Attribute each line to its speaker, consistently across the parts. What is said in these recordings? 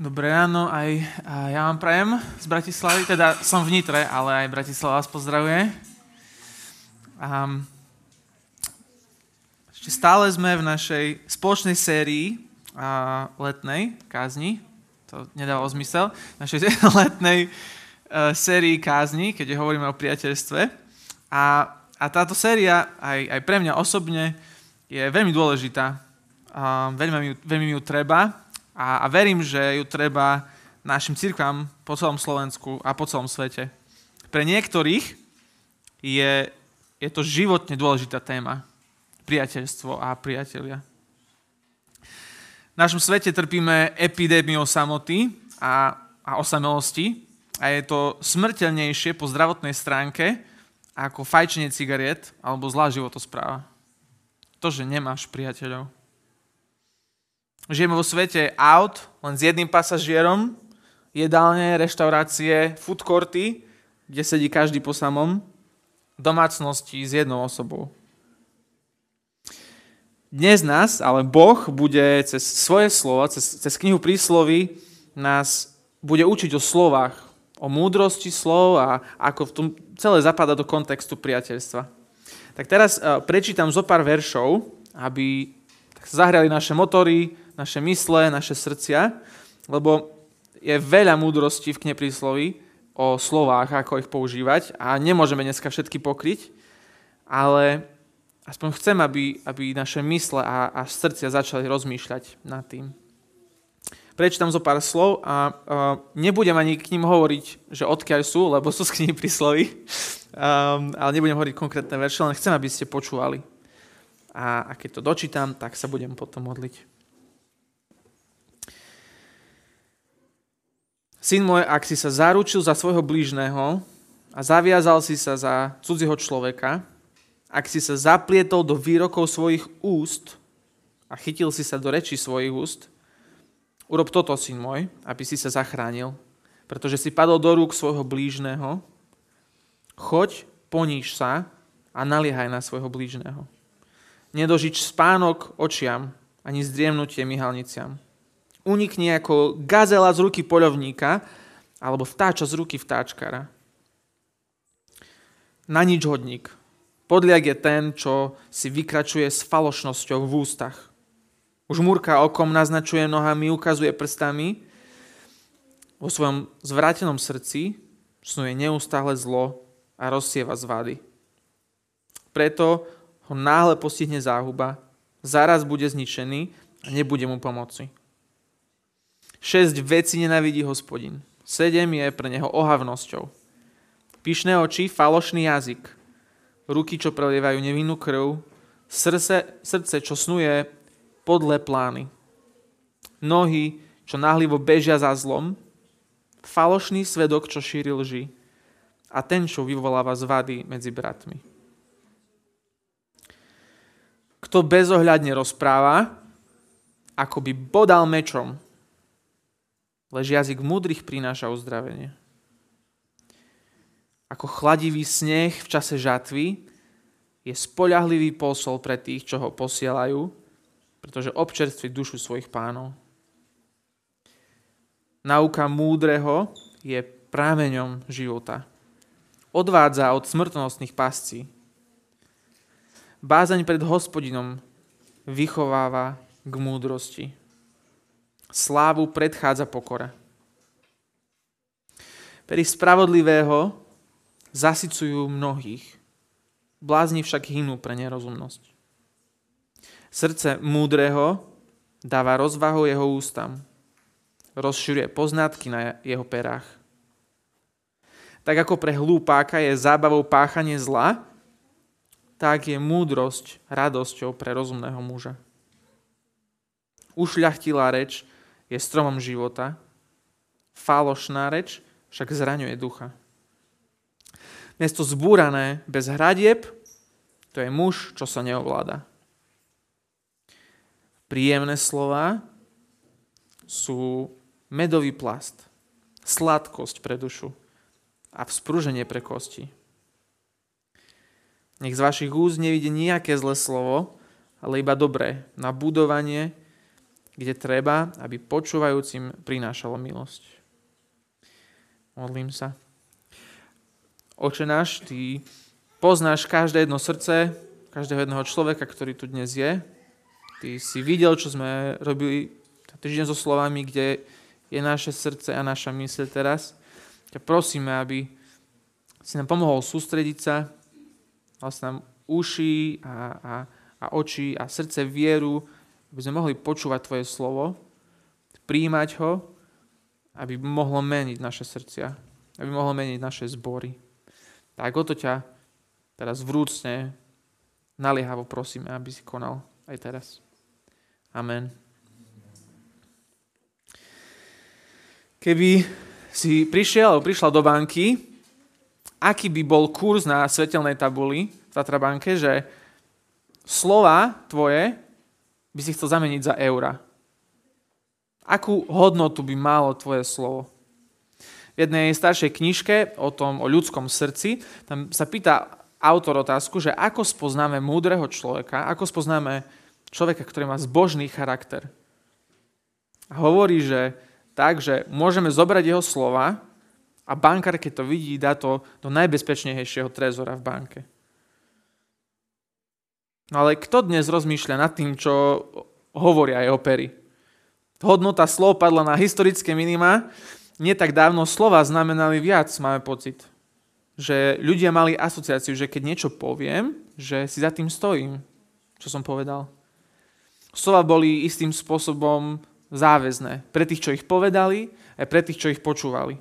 Speaker 1: Dobré ráno, aj ja vám prajem z Bratislavy, teda som v Nitre, ale aj Bratislava vás pozdravuje. Um, ešte stále sme v našej spoločnej sérii uh, letnej kázni, to nedávalo zmysel, našej letnej uh, sérii kázni, keď hovoríme o priateľstve. A, a táto séria aj, aj pre mňa osobne je veľmi dôležitá. Uh, veľmi, veľmi ju treba, a, a verím, že ju treba našim cirkvám po celom Slovensku a po celom svete. Pre niektorých je, je to životne dôležitá téma. Priateľstvo a priatelia. V našom svete trpíme epidémiou samoty a, a osamelosti a je to smrteľnejšie po zdravotnej stránke ako fajčenie cigariet alebo zlá životospráva. To, že nemáš priateľov. Žijeme vo svete aut, len s jedným pasažierom, jedálne, reštaurácie, food courty, kde sedí každý po samom, domácnosti s jednou osobou. Dnes nás, ale Boh bude cez svoje slova, cez, cez knihu príslovy nás bude učiť o slovách, o múdrosti slov a ako v tom celé zapadá do kontextu priateľstva. Tak teraz uh, prečítam zo pár veršov, aby zahrali naše motory, naše mysle, naše srdcia, lebo je veľa múdrosti v knihe prísloví o slovách, ako ich používať a nemôžeme dneska všetky pokryť, ale aspoň chcem, aby, aby naše mysle a, a srdcia začali rozmýšľať nad tým. Prečítam zo pár slov a, a nebudem ani k ním hovoriť, že odkiaľ sú, lebo sú z knihy prísloví, um, ale nebudem hovoriť konkrétne verše, len chcem, aby ste počúvali. A, a keď to dočítam, tak sa budem potom modliť. Syn môj, ak si sa zaručil za svojho blížneho a zaviazal si sa za cudzieho človeka, ak si sa zaplietol do výrokov svojich úst a chytil si sa do rečí svojich úst, urob toto, syn môj, aby si sa zachránil, pretože si padol do rúk svojho blížneho, choď, poníž sa a naliehaj na svojho blížneho. Nedožič spánok očiam, ani zdriemnutie myhalniciam unikne ako gazela z ruky poľovníka alebo vtáča z ruky vtáčkara. Na nič hodník. Podliak je ten, čo si vykračuje s falošnosťou v ústach. Už múrka okom naznačuje nohami, ukazuje prstami. Vo svojom zvrátenom srdci snuje neustále zlo a rozsieva zvady. Preto ho náhle postihne záhuba, zaraz bude zničený a nebude mu pomoci. Šesť vecí nenavidí hospodin. Sedem je pre neho ohavnosťou. Pyšné oči, falošný jazyk, ruky, čo prelievajú nevinnú krv, srdce, srdce, čo snuje podle plány, nohy, čo náhlivo bežia za zlom, falošný svedok, čo šíri lži a ten, čo vyvoláva zvady medzi bratmi. Kto bezohľadne rozpráva, ako by bodal mečom, lež jazyk múdrych prináša uzdravenie. Ako chladivý sneh v čase žatvy je spoľahlivý posol pre tých, čo ho posielajú, pretože občerství dušu svojich pánov. Nauka múdreho je prámeňom života. Odvádza od smrtnostných pascí. Bázaň pred hospodinom vychováva k múdrosti. Slávu predchádza pokora. Pery spravodlivého zasycujú mnohých, blázni však hynú pre nerozumnosť. Srdce múdreho dáva rozvahu jeho ústam, rozširuje poznatky na jeho perách. Tak ako pre hlúpáka je zábavou páchanie zla, tak je múdrosť radosťou pre rozumného muža. Ušľachtilá reč je stromom života, falošná reč však zraňuje ducha. Miesto zbúrané bez hradieb, to je muž, čo sa neovláda. Príjemné slova sú medový plast, sladkosť pre dušu a vzprúženie pre kosti. Nech z vašich úst nevidie nejaké zlé slovo, ale iba dobré na budovanie kde treba, aby počúvajúcim prinášalo milosť. Modlím sa. Oče náš, Ty poznáš každé jedno srdce, každého jedného človeka, ktorý tu dnes je. Ty si videl, čo sme robili týždeň so slovami, kde je naše srdce a naša mysl teraz. Ťa prosíme, aby si nám pomohol sústrediť sa, si nám uši a, a, a oči a srdce vieru, aby sme mohli počúvať Tvoje slovo, príjmať ho, aby mohlo meniť naše srdcia, aby mohlo meniť naše zbory. Tak o to ťa teraz vrúcne, naliehavo prosíme, aby si konal aj teraz. Amen. Keby si prišiel alebo prišla do banky, aký by bol kurz na svetelnej tabuli v Tatrabanke, že slova tvoje by si chcel zameniť za eura. Akú hodnotu by malo tvoje slovo? V jednej staršej knižke o tom, o ľudskom srdci, tam sa pýta autor otázku, že ako spoznáme múdreho človeka, ako spoznáme človeka, ktorý má zbožný charakter. A hovorí, že tak, že môžeme zobrať jeho slova a bankár, keď to vidí, dá to do najbezpečnejšieho trezora v banke. Ale kto dnes rozmýšľa nad tým, čo hovoria jeho pery? Hodnota slov padla na historické minima. Nie tak dávno slova znamenali viac, máme pocit. Že ľudia mali asociáciu, že keď niečo poviem, že si za tým stojím, čo som povedal. Slova boli istým spôsobom záväzné. Pre tých, čo ich povedali, aj pre tých, čo ich počúvali.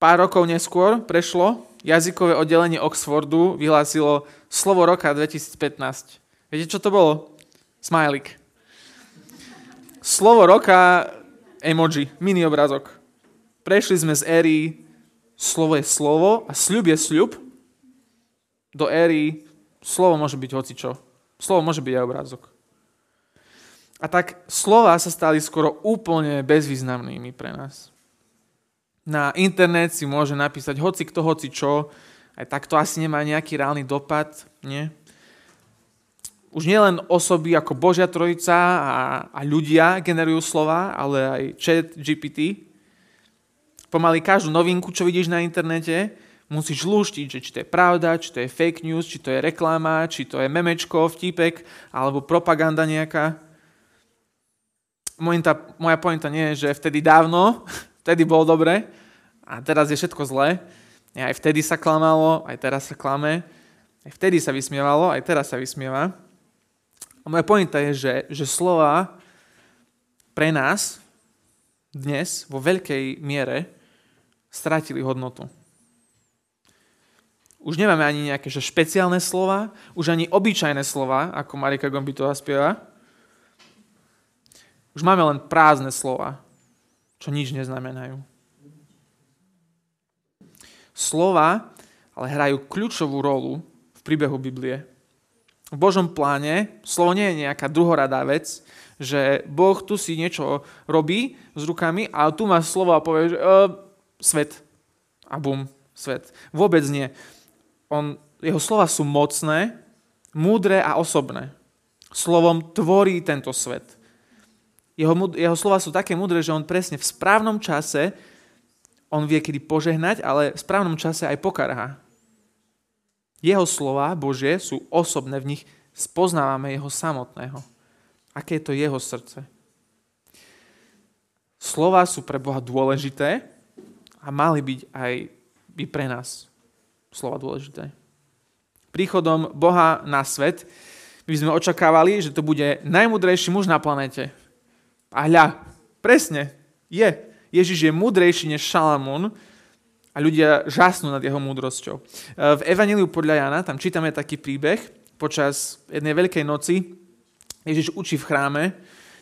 Speaker 1: Pár rokov neskôr prešlo, jazykové oddelenie Oxfordu vyhlásilo slovo roka 2015. Viete, čo to bolo? Smajlik. Slovo roka emoji, mini obrazok. Prešli sme z éry slovo je slovo a sľub je sľub do éry slovo môže byť hocičo. Slovo môže byť aj obrázok. A tak slova sa stali skoro úplne bezvýznamnými pre nás. Na internet si môže napísať hoci kto, hoci čo, aj tak to asi nemá nejaký reálny dopad, nie? Už nielen osoby ako Božia Trojica a, a ľudia generujú slova, ale aj chat GPT. Pomaly každú novinku, čo vidíš na internete, musíš luštiť, že či to je pravda, či to je fake news, či to je reklama, či to je memečko, vtipek, alebo propaganda nejaká moja, moja pointa nie je, že vtedy dávno, vtedy bolo dobre a teraz je všetko zlé. Aj vtedy sa klamalo, aj teraz sa klame. Aj vtedy sa vysmievalo, aj teraz sa vysmieva. A moja pointa je, že, že slova pre nás dnes vo veľkej miere stratili hodnotu. Už nemáme ani nejaké že špeciálne slova, už ani obyčajné slova, ako Marika Gombitová spieva, už máme len prázdne slova, čo nič neznamenajú. Slova ale hrajú kľúčovú rolu v príbehu Biblie. V Božom pláne slovo nie je nejaká druhoradá vec, že Boh tu si niečo robí s rukami a tu má slovo a povie, že uh, svet. A bum, svet. Vôbec nie. On, jeho slova sú mocné, múdre a osobné. Slovom tvorí tento svet. Jeho, jeho slova sú také mudré, že on presne v správnom čase, on vie, kedy požehnať, ale v správnom čase aj pokarhá. Jeho slova Božie sú osobné, v nich spoznávame jeho samotného. Aké je to jeho srdce. Slova sú pre Boha dôležité a mali byť aj by pre nás slova dôležité. Príchodom Boha na svet my sme očakávali, že to bude najmudrejší muž na planete. A hľa, presne, je. Ježiš je múdrejší než Šalamún a ľudia žasnú nad jeho múdrosťou. E, v Evangeliu podľa Jana, tam čítame taký príbeh, počas jednej veľkej noci Ježiš učí v chráme,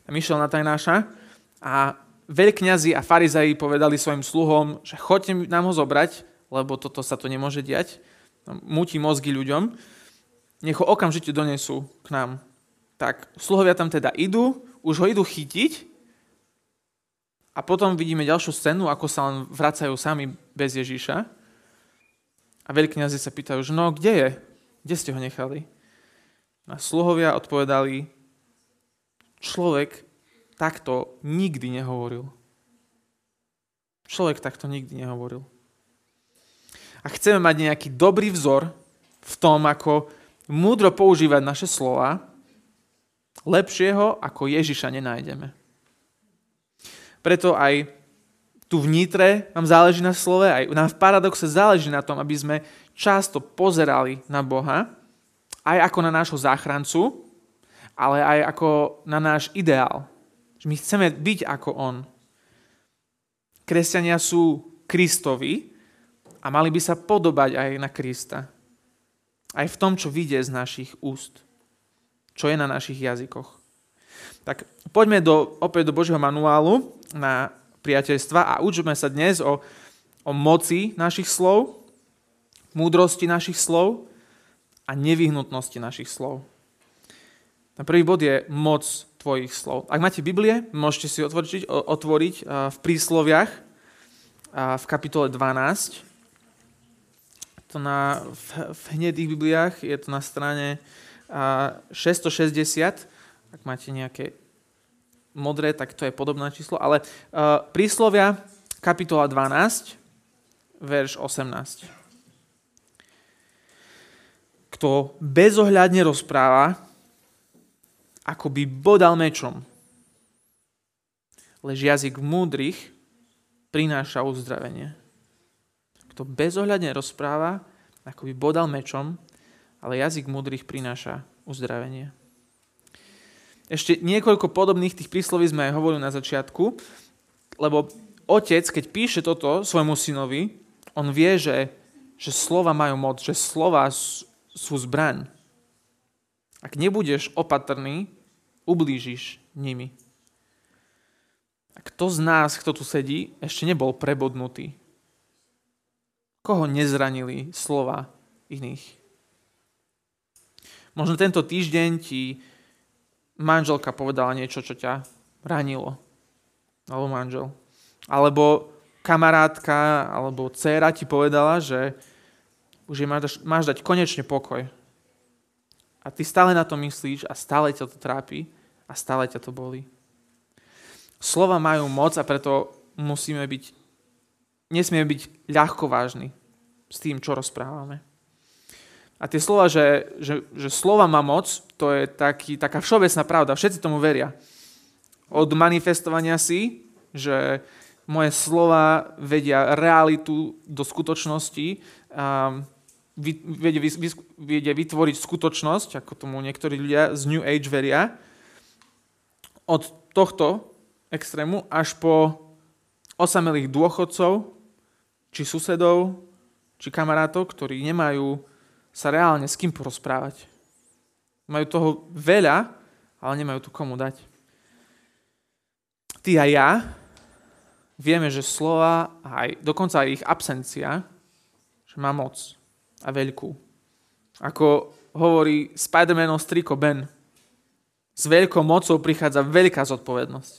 Speaker 1: tam išiel na tajnáša a veľkňazi a farizaji povedali svojim sluhom, že choďte nám ho zobrať, lebo toto sa to nemôže diať. Múti mozgy ľuďom. Nech ho okamžite donesú k nám. Tak sluhovia tam teda idú, už ho idú chytiť a potom vidíme ďalšiu scénu, ako sa len vracajú sami bez Ježíša. A veľkňazi sa pýtajú, že no, kde je? Kde ste ho nechali? A sluhovia odpovedali, človek takto nikdy nehovoril. Človek takto nikdy nehovoril. A chceme mať nejaký dobrý vzor v tom, ako múdro používať naše slova, lepšieho ako Ježiša nenájdeme. Preto aj tu v Nitre nám záleží na slove, aj nám v paradoxe záleží na tom, aby sme často pozerali na Boha, aj ako na nášho záchrancu, ale aj ako na náš ideál. Že my chceme byť ako On. Kresťania sú Kristovi a mali by sa podobať aj na Krista. Aj v tom, čo vidie z našich úst. Čo je na našich jazykoch. Tak poďme do, opäť do Božieho manuálu na priateľstva a učme sa dnes o, o moci našich slov, múdrosti našich slov a nevyhnutnosti našich slov. Ten prvý bod je moc tvojich slov. Ak máte Biblie, môžete si otvoriť, otvoriť v prísloviach v kapitole 12. To na, v, v hnedých Bibliách je to na strane 660. Ak máte nejaké modré, tak to je podobné číslo. Ale príslovia kapitola 12, verš 18. Kto bezohľadne rozpráva, ako by bodal mečom. Lež jazyk múdrych prináša uzdravenie. Kto bezohľadne rozpráva, ako by bodal mečom, ale jazyk múdrych prináša uzdravenie. Ešte niekoľko podobných tých prísloví sme aj hovorili na začiatku, lebo otec, keď píše toto svojmu synovi, on vie, že, že slova majú moc, že slova sú zbraň. Ak nebudeš opatrný, ublížiš nimi. A kto z nás, kto tu sedí, ešte nebol prebodnutý? Koho nezranili slova iných? Možno tento týždeň ti manželka povedala niečo, čo ťa ranilo. Alebo manžel. Alebo kamarátka, alebo dcéra ti povedala, že už jej máš, máš dať konečne pokoj. A ty stále na to myslíš a stále ťa to trápi a stále ťa to bolí. Slova majú moc a preto musíme byť, nesmieme byť ľahko vážni s tým, čo rozprávame. A tie slova, že, že, že slova má moc, to je taký, taká všeobecná pravda. Všetci tomu veria. Od manifestovania si, že moje slova vedia realitu do skutočnosti, um, vedia vytvoriť skutočnosť, ako tomu niektorí ľudia z New Age veria, od tohto extrému až po osamelých dôchodcov, či susedov, či kamarátov, ktorí nemajú sa reálne s kým porozprávať. Majú toho veľa, ale nemajú tu komu dať. Ty a ja vieme, že slova, aj, dokonca aj ich absencia, že má moc a veľkú. Ako hovorí Spider-Manov striko Ben, s veľkou mocou prichádza veľká zodpovednosť.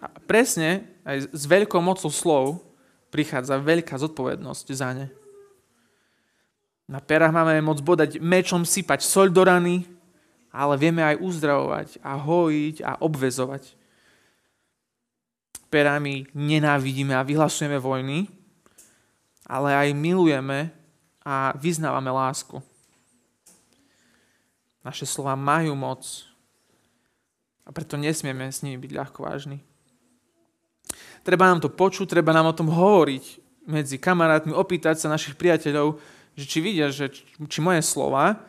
Speaker 1: A presne aj s veľkou mocou slov prichádza veľká zodpovednosť za ne. Na perách máme moc bodať mečom sypať soľ do rany, ale vieme aj uzdravovať a hojiť a obvezovať. Perami nenávidíme a vyhlasujeme vojny, ale aj milujeme a vyznávame lásku. Naše slova majú moc a preto nesmieme s nimi byť ľahko vážni. Treba nám to počuť, treba nám o tom hovoriť medzi kamarátmi, opýtať sa našich priateľov, že či vidia, že či moje slova,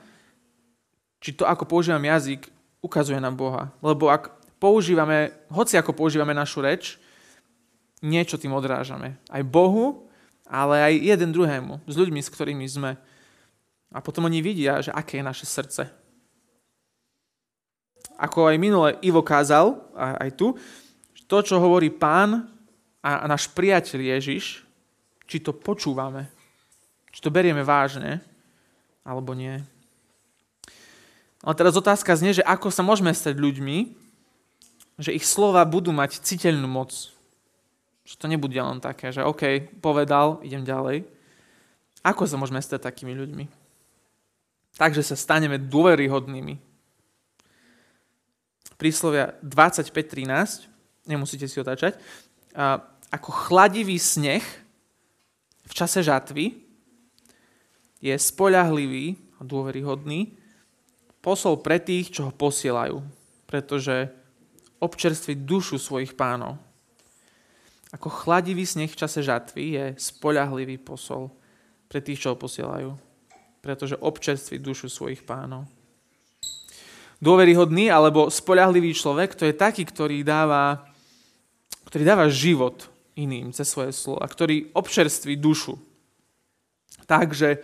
Speaker 1: či to, ako používam jazyk, ukazuje nám Boha. Lebo ak používame, hoci ako používame našu reč, niečo tým odrážame. Aj Bohu, ale aj jeden druhému, s ľuďmi, s ktorými sme. A potom oni vidia, že aké je naše srdce ako aj minule Ivo kázal, aj tu, to, čo hovorí pán a náš priateľ Ježiš, či to počúvame, či to berieme vážne, alebo nie. Ale teraz otázka znie, že ako sa môžeme stať ľuďmi, že ich slova budú mať citeľnú moc. Že to nebude len také, že OK, povedal, idem ďalej. Ako sa môžeme stať takými ľuďmi? Takže sa staneme dôveryhodnými príslovia 25.13, nemusíte si otáčať, ako chladivý sneh v čase žatvy je spoľahlivý a dôveryhodný posol pre tých, čo ho posielajú, pretože občerství dušu svojich pánov. Ako chladivý sneh v čase žatvy je spoľahlivý posol pre tých, čo ho posielajú, pretože občerství dušu svojich pánov. Dôveryhodný alebo spoľahlivý človek to je taký, ktorý dáva, ktorý dáva život iným cez svoje slovo a ktorý občerství dušu. Takže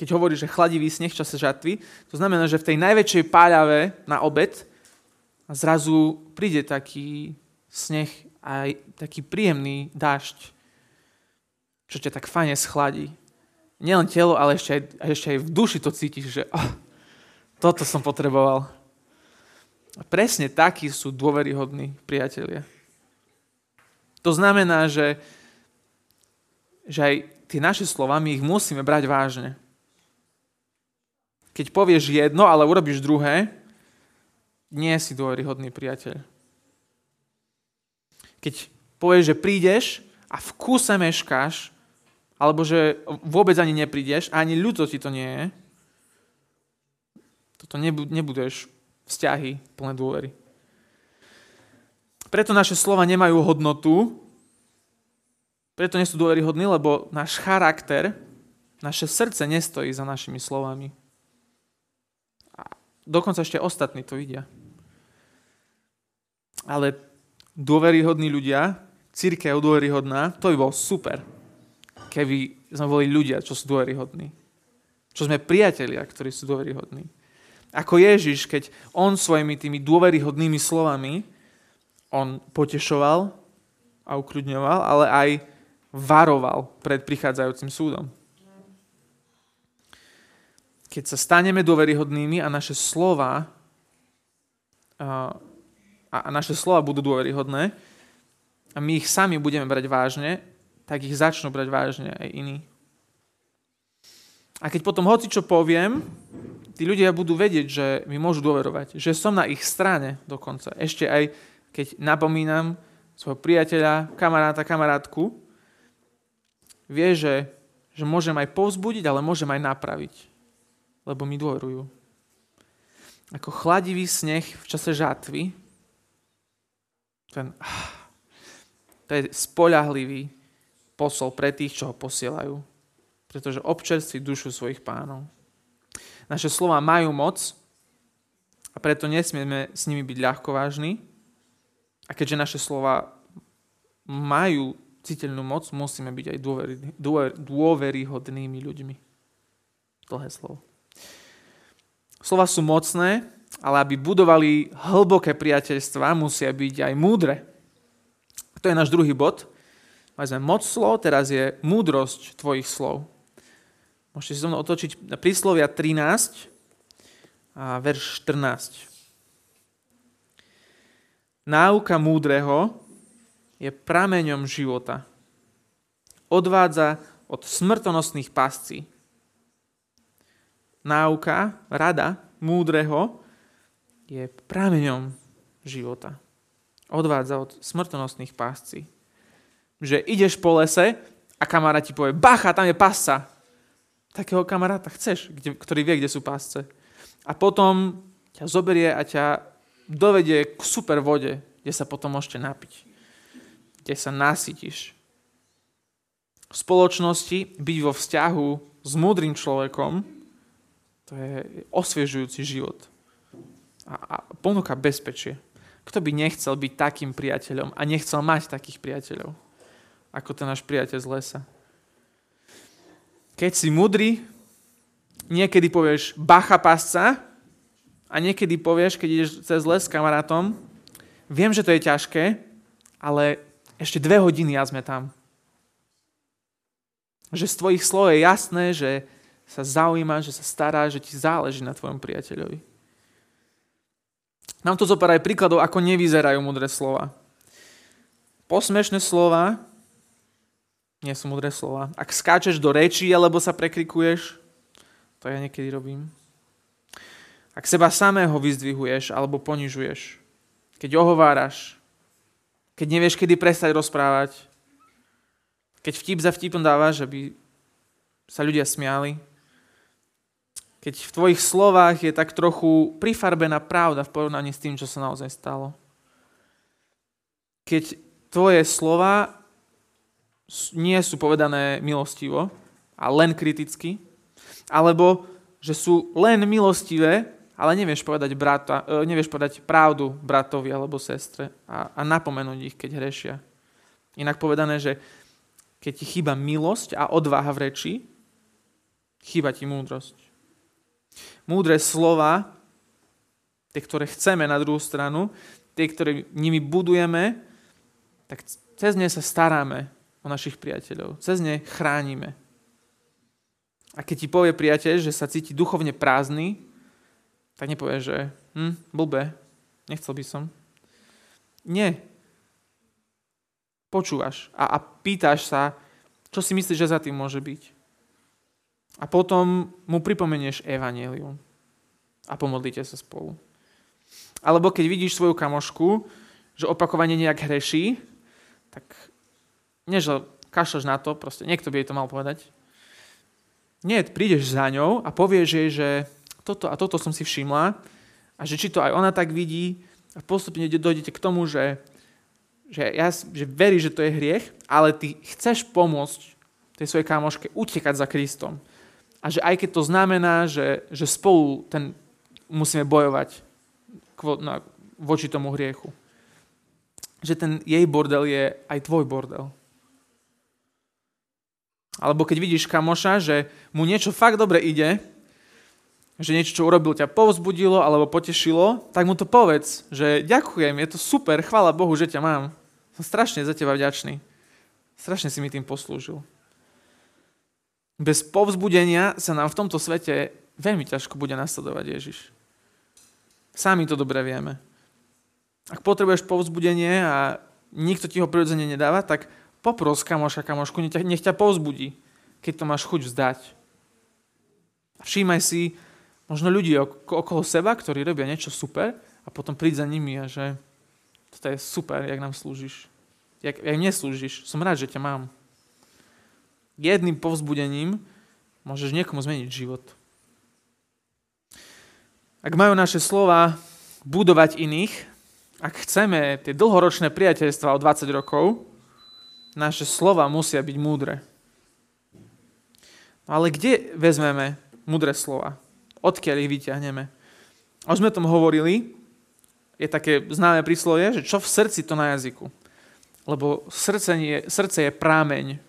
Speaker 1: keď hovorí, že chladivý sneh v čase žatvy, to znamená, že v tej najväčšej páľave na obed zrazu príde taký sneh aj taký príjemný dážď, čo ťa tak fajne schladí. Nielen telo, ale ešte aj, ešte aj v duši to cítiš, že oh, toto som potreboval. A presne takí sú dôveryhodní priatelia. To znamená, že, že aj tie naše slova, my ich musíme brať vážne. Keď povieš jedno, ale urobíš druhé, nie si dôveryhodný priateľ. Keď povieš, že prídeš a v kuse meškáš, alebo že vôbec ani neprídeš, ani ľúto ti to nie je, toto nebudeš vzťahy plné dôvery. Preto naše slova nemajú hodnotu, preto nie sú dôveryhodní, lebo náš charakter, naše srdce nestojí za našimi slovami. Dokonca ešte ostatní to vidia. Ale dôveryhodní ľudia, církev dôveryhodná, to by bol super, keby sme boli ľudia, čo sú dôveryhodní. Čo sme priatelia, ktorí sú dôveryhodní. Ako Ježiš, keď on svojimi tými dôveryhodnými slovami, on potešoval a ukrudňoval, ale aj varoval pred prichádzajúcim súdom keď sa staneme dôveryhodnými a naše slova a, naše slova budú dôveryhodné a my ich sami budeme brať vážne, tak ich začnú brať vážne aj iní. A keď potom hoci čo poviem, tí ľudia budú vedieť, že mi môžu dôverovať, že som na ich strane dokonca. Ešte aj keď napomínam svojho priateľa, kamaráta, kamarátku, vie, že, že môžem aj povzbudiť, ale môžem aj napraviť lebo mi dôverujú. Ako chladivý sneh v čase žatvy, ten, to je spoľahlivý posol pre tých, čo ho posielajú. Pretože občerství dušu svojich pánov. Naše slova majú moc a preto nesmieme s nimi byť ľahko vážni. A keďže naše slova majú citeľnú moc, musíme byť aj dôvery, dôver, dôveryhodnými ľuďmi. Dlhé slovo. Slova sú mocné, ale aby budovali hlboké priateľstva, musia byť aj múdre. To je náš druhý bod. Mali sme moc slov, teraz je múdrosť tvojich slov. Môžete si so mnou otočiť na príslovia 13 a verš 14. Náuka múdreho je prameňom života. Odvádza od smrtonosných pascí náuka, rada múdreho je prameňom života. Odvádza od smrtonostných pásci. Že ideš po lese a kamarát ti povie, bacha, tam je pásca. Takého kamaráta chceš, ktorý vie, kde sú pásce. A potom ťa zoberie a ťa dovedie k super vode, kde sa potom môžete napiť. Kde sa nasytíš. V spoločnosti byť vo vzťahu s múdrym človekom to je osviežujúci život. A, a ponúka bezpečie. Kto by nechcel byť takým priateľom a nechcel mať takých priateľov, ako ten náš priateľ z lesa? Keď si mudrý, niekedy povieš bacha pasca a niekedy povieš, keď ideš cez les s kamarátom, viem, že to je ťažké, ale ešte dve hodiny a sme tam. Že z tvojich slov je jasné, že sa zaujíma, že sa stará, že ti záleží na tvojom priateľovi. Nám to zopár aj príkladov, ako nevyzerajú mudré slova. Posmešné slova nie sú mudré slova. Ak skáčeš do rečí, alebo sa prekrikuješ, to ja niekedy robím. Ak seba samého vyzdvihuješ alebo ponižuješ, keď ohováraš, keď nevieš, kedy prestať rozprávať, keď vtip za vtipom dávaš, aby sa ľudia smiali, keď v tvojich slovách je tak trochu prifarbená pravda v porovnaní s tým, čo sa naozaj stalo. Keď tvoje slova nie sú povedané milostivo a len kriticky, alebo že sú len milostivé, ale nevieš povedať, brata, e, nevieš povedať pravdu bratovi alebo sestre a, a napomenúť ich, keď hrešia. Inak povedané, že keď ti chýba milosť a odvaha v reči, chýba ti múdrosť. Múdre slova, tie, ktoré chceme na druhú stranu, tie, ktoré nimi budujeme, tak cez ne sa staráme o našich priateľov. Cez ne chránime. A keď ti povie priateľ, že sa cíti duchovne prázdny, tak nepovie, že hm, blbe, nechcel by som. Nie. Počúvaš a, a pýtaš sa, čo si myslíš, že za tým môže byť. A potom mu pripomenieš evanelium a pomodlite sa spolu. Alebo keď vidíš svoju kamošku, že opakovane nejak hreší, tak nie, že kašľaš na to, proste niekto by jej to mal povedať. Nie, prídeš za ňou a povieš jej, že toto a toto som si všimla a že či to aj ona tak vidí a postupne dojdete k tomu, že, že, ja, že verí, že to je hriech, ale ty chceš pomôcť tej svojej kámoške utekať za Kristom. A že aj keď to znamená, že, že spolu ten musíme bojovať na, voči tomu hriechu. Že ten jej bordel je aj tvoj bordel. Alebo keď vidíš kamoša, že mu niečo fakt dobre ide, že niečo, čo urobil, ťa povzbudilo alebo potešilo, tak mu to povedz, že ďakujem, je to super, chvála Bohu, že ťa mám. Som strašne za teba vďačný. Strašne si mi tým poslúžil. Bez povzbudenia sa nám v tomto svete veľmi ťažko bude nasledovať Ježiš. Sami to dobre vieme. Ak potrebuješ povzbudenie a nikto ti ho prirodzene nedáva, tak Popros kamoša, kamošku, nech ťa, povzbudí, keď to máš chuť vzdať. Všímaj si možno ľudí okolo seba, ktorí robia niečo super a potom príď za nimi a že toto je super, jak nám slúžiš. Jak, jak mne slúžiš. Som rád, že ťa mám. Jedným povzbudením môžeš niekomu zmeniť život. Ak majú naše slova budovať iných, ak chceme tie dlhoročné priateľstva o 20 rokov, naše slova musia byť múdre. No ale kde vezmeme múdre slova? Odkiaľ ich vyťahneme? Už sme tom hovorili, je také známe príslovie, že čo v srdci, to na jazyku. Lebo srdce, nie, srdce je prámeň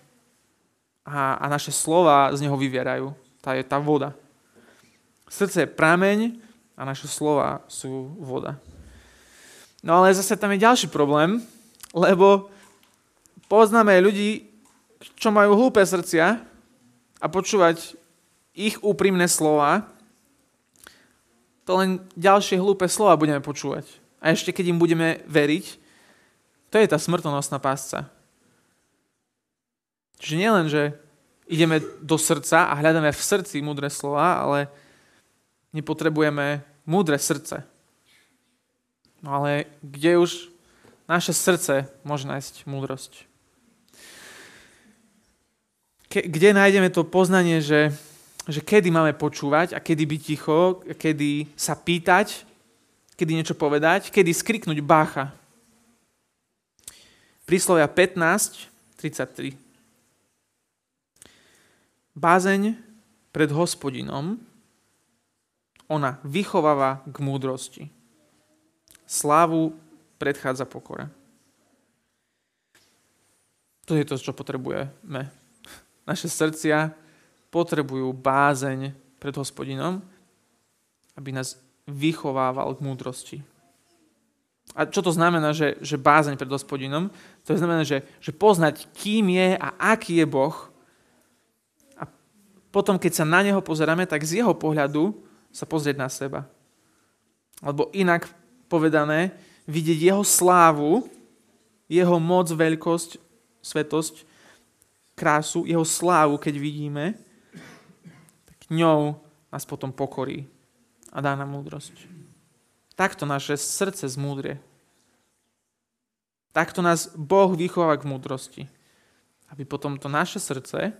Speaker 1: a, a naše slova z neho vyvierajú. Tá je tá voda. Srdce je prámeň a naše slova sú voda. No ale zase tam je ďalší problém, lebo Poznáme ľudí, čo majú hlúpe srdcia a počúvať ich úprimné slova, to len ďalšie hlúpe slova budeme počúvať. A ešte keď im budeme veriť, to je tá smrtonosná pásca. Čiže nielen, že ideme do srdca a hľadáme v srdci múdre slova, ale nepotrebujeme múdre srdce. No ale kde už naše srdce môže nájsť múdrosť? ke, kde nájdeme to poznanie, že, že kedy máme počúvať a kedy byť ticho, kedy sa pýtať, kedy niečo povedať, kedy skriknúť bácha. Príslovia 15, 33. Bázeň pred hospodinom, ona vychováva k múdrosti. Slávu predchádza pokore. To je to, čo potrebujeme naše srdcia potrebujú bázeň pred hospodinom, aby nás vychovával k múdrosti. A čo to znamená, že, že bázeň pred hospodinom? To znamená, že, že poznať, kým je a aký je Boh. Potom, keď sa na Neho pozeráme, tak z Jeho pohľadu sa pozrieť na seba. Alebo inak povedané, vidieť Jeho slávu, Jeho moc, veľkosť, svetosť krásu, jeho slávu, keď vidíme, tak ňou nás potom pokorí a dá nám múdrosť. Takto naše srdce zmúdrie. Takto nás Boh vychováva k múdrosti. Aby potom to naše srdce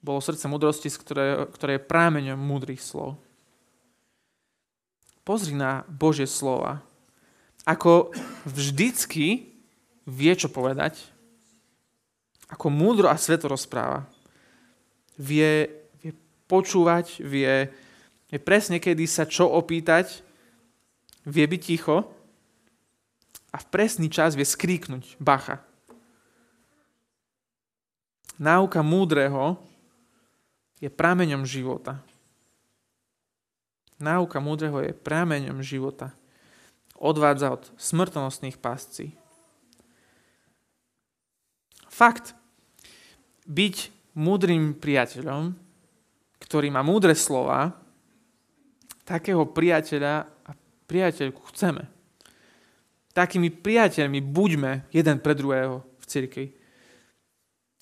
Speaker 1: bolo srdce múdrosti, ktoré, ktoré je prámeňom múdrych slov. Pozri na Božie slova. Ako vždycky vie, čo povedať. Ako múdro a sveto rozpráva. Vie, vie počúvať, vie, vie presne, kedy sa čo opýtať. Vie byť ticho a v presný čas vie skríknuť bacha. Náuka múdreho je prameňom života. Náuka múdreho je prameňom života. Odvádza od smrtonostných pascí. Fakt. Byť múdrym priateľom, ktorý má múdre slova, takého priateľa a priateľku chceme takými priateľmi buďme jeden pre druhého v cirkvi.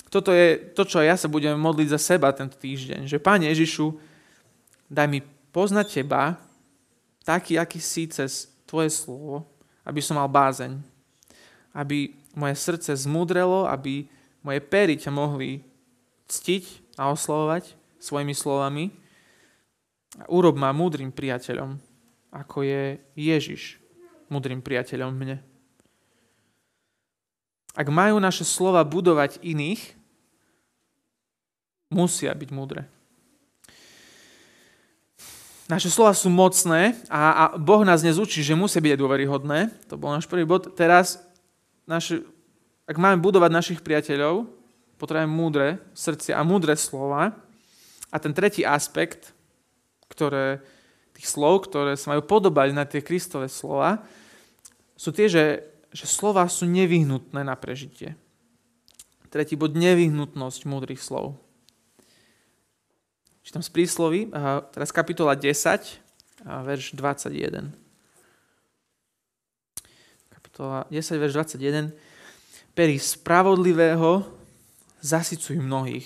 Speaker 1: Toto je to, čo ja sa budem modliť za seba tento týždeň. Že Pane Ježišu, daj mi poznať Teba taký, aký si cez Tvoje slovo, aby som mal bázeň. Aby moje srdce zmúdrelo, aby moje pery ťa mohli ctiť a oslovovať svojimi slovami. Urob ma múdrym priateľom, ako je Ježiš mudrým priateľom mne. Ak majú naše slova budovať iných, musia byť múdre. Naše slova sú mocné a, a Boh nás dnes učí, že musia byť dôveryhodné. To bol náš prvý bod. Teraz, naše, ak máme budovať našich priateľov, potrebujeme múdre srdce a múdre slova. A ten tretí aspekt, ktoré, tých slov, ktoré sa majú podobať na tie Kristové slova, sú tie, že, že slova sú nevyhnutné na prežitie. Tretí bod, nevyhnutnosť múdrych slov. Čítam z príslovy, teraz kapitola 10, verš 21. Kapitola 10, verš 21. Pery spravodlivého zasycujú mnohých.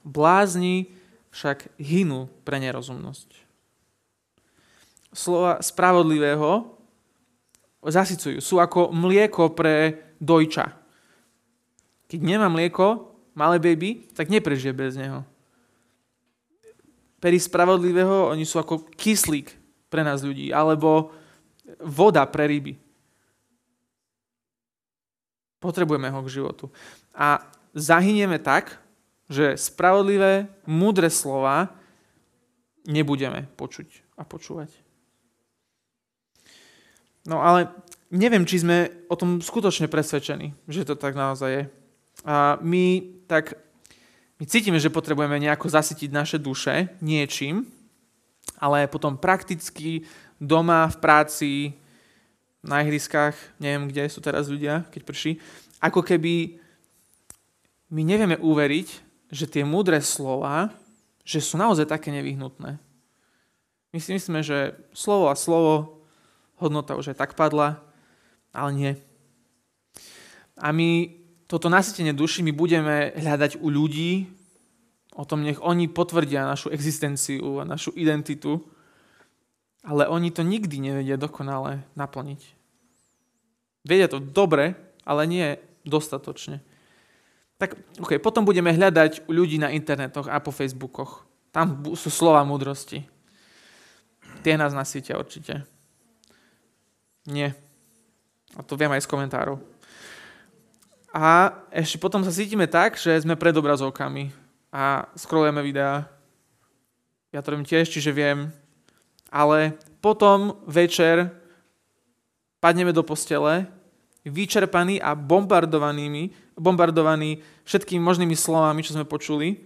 Speaker 1: Blázni však hynú pre nerozumnosť. Slova spravodlivého zasycujú. Sú ako mlieko pre dojča. Keď nemá mlieko, malé baby, tak neprežije bez neho. Pery spravodlivého, oni sú ako kyslík pre nás ľudí, alebo voda pre ryby. Potrebujeme ho k životu. A zahynieme tak, že spravodlivé, múdre slova nebudeme počuť a počúvať. No ale neviem, či sme o tom skutočne presvedčení, že to tak naozaj je. A my tak my cítime, že potrebujeme nejako zasytiť naše duše niečím, ale potom prakticky doma, v práci, na ihriskách, neviem, kde sú teraz ľudia, keď prší, ako keby my nevieme uveriť, že tie múdre slova, že sú naozaj také nevyhnutné. My si myslíme, že slovo a slovo hodnota už aj tak padla, ale nie. A my toto nasytenie duši my budeme hľadať u ľudí, o tom nech oni potvrdia našu existenciu a našu identitu, ale oni to nikdy nevedia dokonale naplniť. Vedia to dobre, ale nie dostatočne. Tak okay, potom budeme hľadať u ľudí na internetoch a po Facebookoch. Tam sú slova múdrosti. Tie nás nasítia určite. Nie. A to viem aj z komentárov. A ešte potom sa cítime tak, že sme pred obrazovkami a scrollujeme videá. Ja to robím tiež, čiže viem. Ale potom večer padneme do postele, vyčerpaní a bombardovanými, bombardovaní všetkými možnými slovami, čo sme počuli,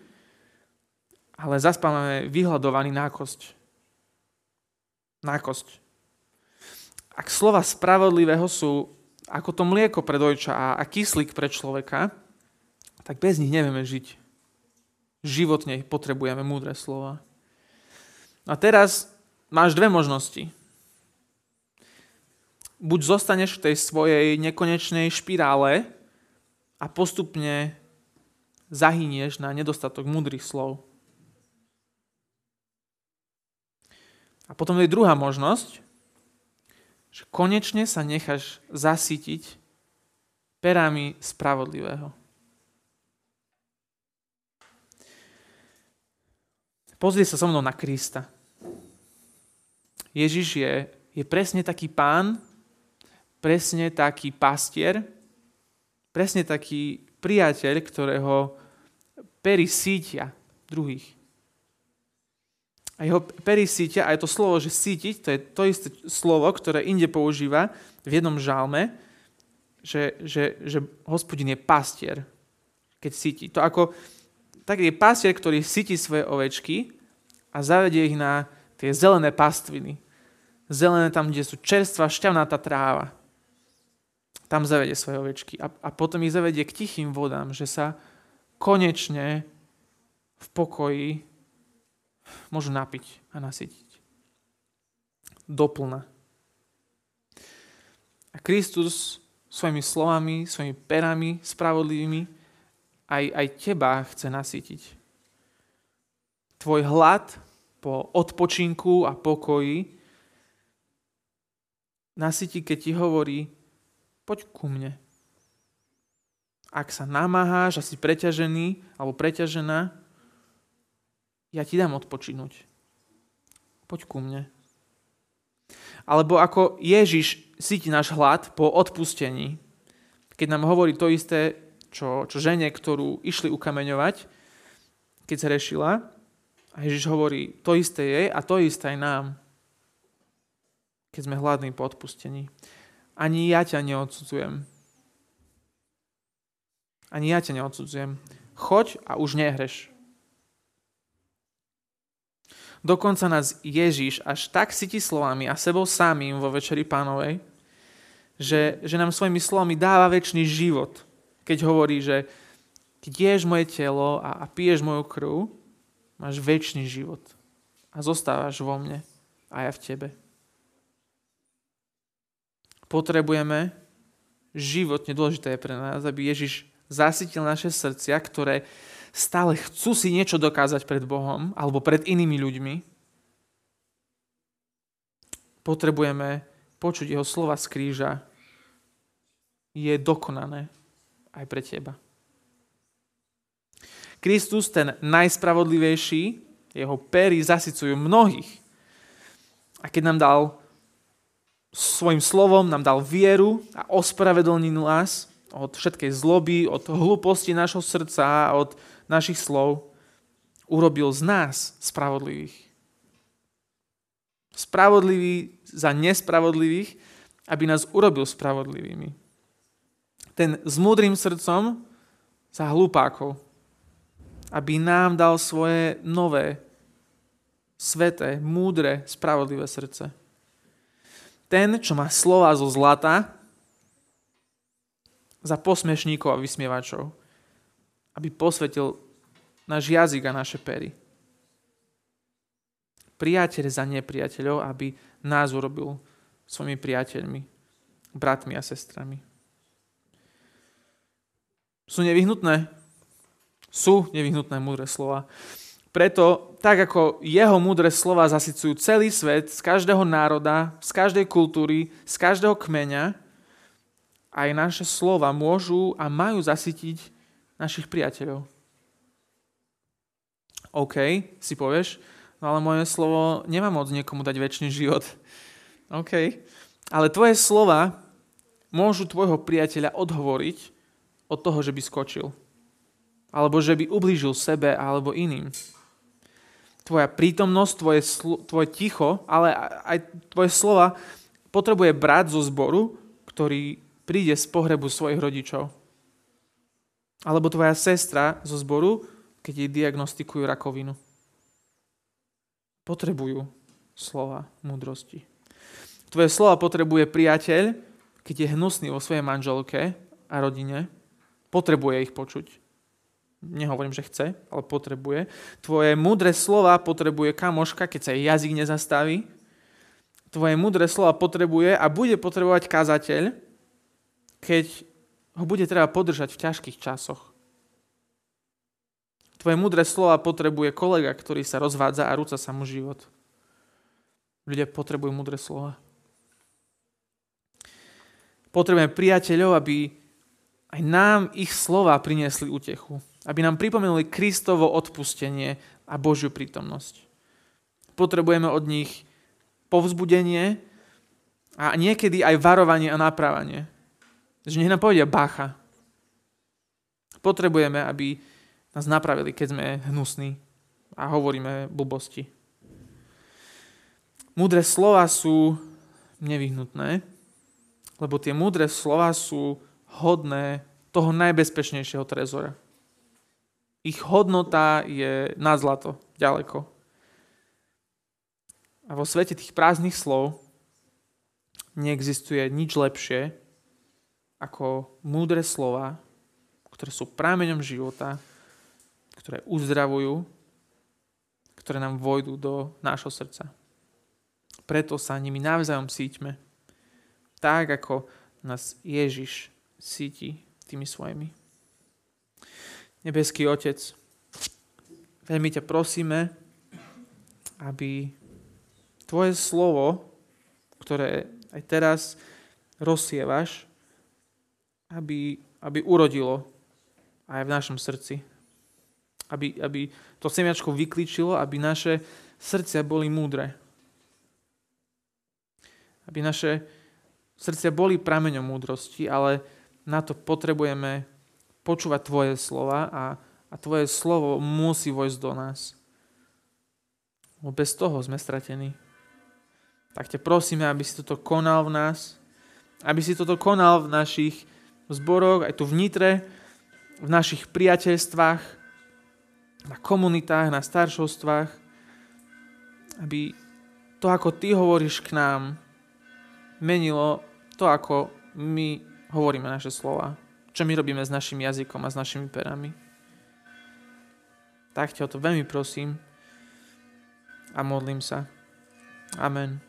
Speaker 1: ale zaspávame vyhľadovaní nákosť. Nákosť ak slova spravodlivého sú ako to mlieko pre dojča a, a kyslík pre človeka, tak bez nich nevieme žiť. Životne potrebujeme múdre slova. A teraz máš dve možnosti. Buď zostaneš v tej svojej nekonečnej špirále a postupne zahynieš na nedostatok múdrych slov. A potom je druhá možnosť, že konečne sa necháš zasítiť perami spravodlivého. Pozrie sa so mnou na Krista. Ježiš je, je presne taký pán, presne taký pastier, presne taký priateľ, ktorého pery sítia druhých. A jeho pery sítia, a je to slovo, že sítiť, to je to isté slovo, ktoré inde používa v jednom žalme, že, že, že hospodin je pastier, keď síti. To ako, tak je pastier, ktorý síti svoje ovečky a zavedie ich na tie zelené pastviny. Zelené tam, kde sú čerstvá, šťavnatá tráva. Tam zavedie svoje ovečky. A, a potom ich zavedie k tichým vodám, že sa konečne v pokoji môžu napiť a nasytiť. Doplna. A Kristus svojimi slovami, svojimi perami spravodlivými aj, aj teba chce nasytiť. Tvoj hlad po odpočinku a pokoji nasytí, keď ti hovorí, poď ku mne. Ak sa namáháš a si preťažený alebo preťažená, ja ti dám odpočinúť. Poď ku mne. Alebo ako Ježiš síti náš hlad po odpustení, keď nám hovorí to isté, čo, čo žene, ktorú išli ukameňovať, keď sa rešila. A Ježiš hovorí, to isté jej a to isté aj nám, keď sme hladní po odpustení. Ani ja ťa neodsudzujem. Ani ja ťa neodsudzujem. Choď a už nehreš. Dokonca nás Ježiš až tak cíti slovami a sebou samým vo Večeri pánovej, že, že nám svojimi slovami dáva väčší život. Keď hovorí, že keď ješ moje telo a, a piješ moju krv, máš väčší život. A zostávaš vo mne a ja v tebe. Potrebujeme životne dôležité je pre nás, aby Ježiš zasytil naše srdcia, ktoré stále chcú si niečo dokázať pred Bohom alebo pred inými ľuďmi, potrebujeme počuť jeho slova z kríža. Je dokonané aj pre teba. Kristus, ten najspravodlivejší, jeho pery zasycujú mnohých. A keď nám dal svojim slovom, nám dal vieru a ospravedlnil nás od všetkej zloby, od hlúposti našho srdca, od našich slov urobil z nás spravodlivých. Spravodlivý za nespravodlivých, aby nás urobil spravodlivými. Ten s múdrym srdcom za hlupákov, aby nám dal svoje nové, sveté, múdre, spravodlivé srdce. Ten, čo má slova zo zlata, za posmešníkov a vysmievačov aby posvetil náš jazyk a naše pery. Priateľ za nepriateľov, aby nás urobil svojimi priateľmi, bratmi a sestrami. Sú nevyhnutné? Sú nevyhnutné múdre slova. Preto, tak ako jeho múdre slova zasycujú celý svet z každého národa, z každej kultúry, z každého kmeňa, aj naše slova môžu a majú zasytiť našich priateľov. OK, si povieš, no ale moje slovo nemá moc niekomu dať väčší život. OK, ale tvoje slova môžu tvojho priateľa odhovoriť od toho, že by skočil. Alebo že by ublížil sebe alebo iným. Tvoja prítomnosť, tvoje, slo- tvoje ticho, ale aj tvoje slova potrebuje brať zo zboru, ktorý príde z pohrebu svojich rodičov. Alebo tvoja sestra zo zboru, keď jej diagnostikujú rakovinu. Potrebujú slova múdrosti. Tvoje slova potrebuje priateľ, keď je hnusný vo svojej manželke a rodine. Potrebuje ich počuť. Nehovorím, že chce, ale potrebuje. Tvoje múdre slova potrebuje kamoška, keď sa jej jazyk nezastaví. Tvoje múdre slova potrebuje a bude potrebovať kazateľ, keď ho bude treba podržať v ťažkých časoch. Tvoje múdre slova potrebuje kolega, ktorý sa rozvádza a rúca sa mu život. Ľudia potrebujú múdre slova. Potrebujeme priateľov, aby aj nám ich slova priniesli utechu. Aby nám pripomenuli Kristovo odpustenie a Božiu prítomnosť. Potrebujeme od nich povzbudenie a niekedy aj varovanie a naprávanie. Že nech nám povedia bacha. Potrebujeme, aby nás napravili, keď sme hnusní a hovoríme blbosti. Múdre slova sú nevyhnutné, lebo tie múdre slova sú hodné toho najbezpečnejšieho trezora. Ich hodnota je na zlato, ďaleko. A vo svete tých prázdnych slov neexistuje nič lepšie ako múdre slova, ktoré sú prámeňom života, ktoré uzdravujú, ktoré nám vojdu do nášho srdca. Preto sa nimi navzájom síťme. Tak, ako nás Ježiš síti tými svojimi. Nebeský Otec, veľmi ťa prosíme, aby Tvoje slovo, ktoré aj teraz rozsievaš, aby, aby urodilo aj v našom srdci. Aby, aby to semiačko vyklíčilo, aby naše srdcia boli múdre aby naše srdcia boli prameňom múdrosti, ale na to potrebujeme počúvať Tvoje slova a, a Tvoje slovo musí vojsť do nás. Lebo bez toho sme stratení. Tak ťa prosíme, aby si toto konal v nás, aby si toto konal v našich zboroch, aj tu v Nitre, v našich priateľstvách, na komunitách, na staršovstvách, aby to, ako Ty hovoríš k nám, menilo to, ako my hovoríme naše slova. Čo my robíme s našim jazykom a s našimi perami. Tak ťa o to veľmi prosím a modlím sa. Amen.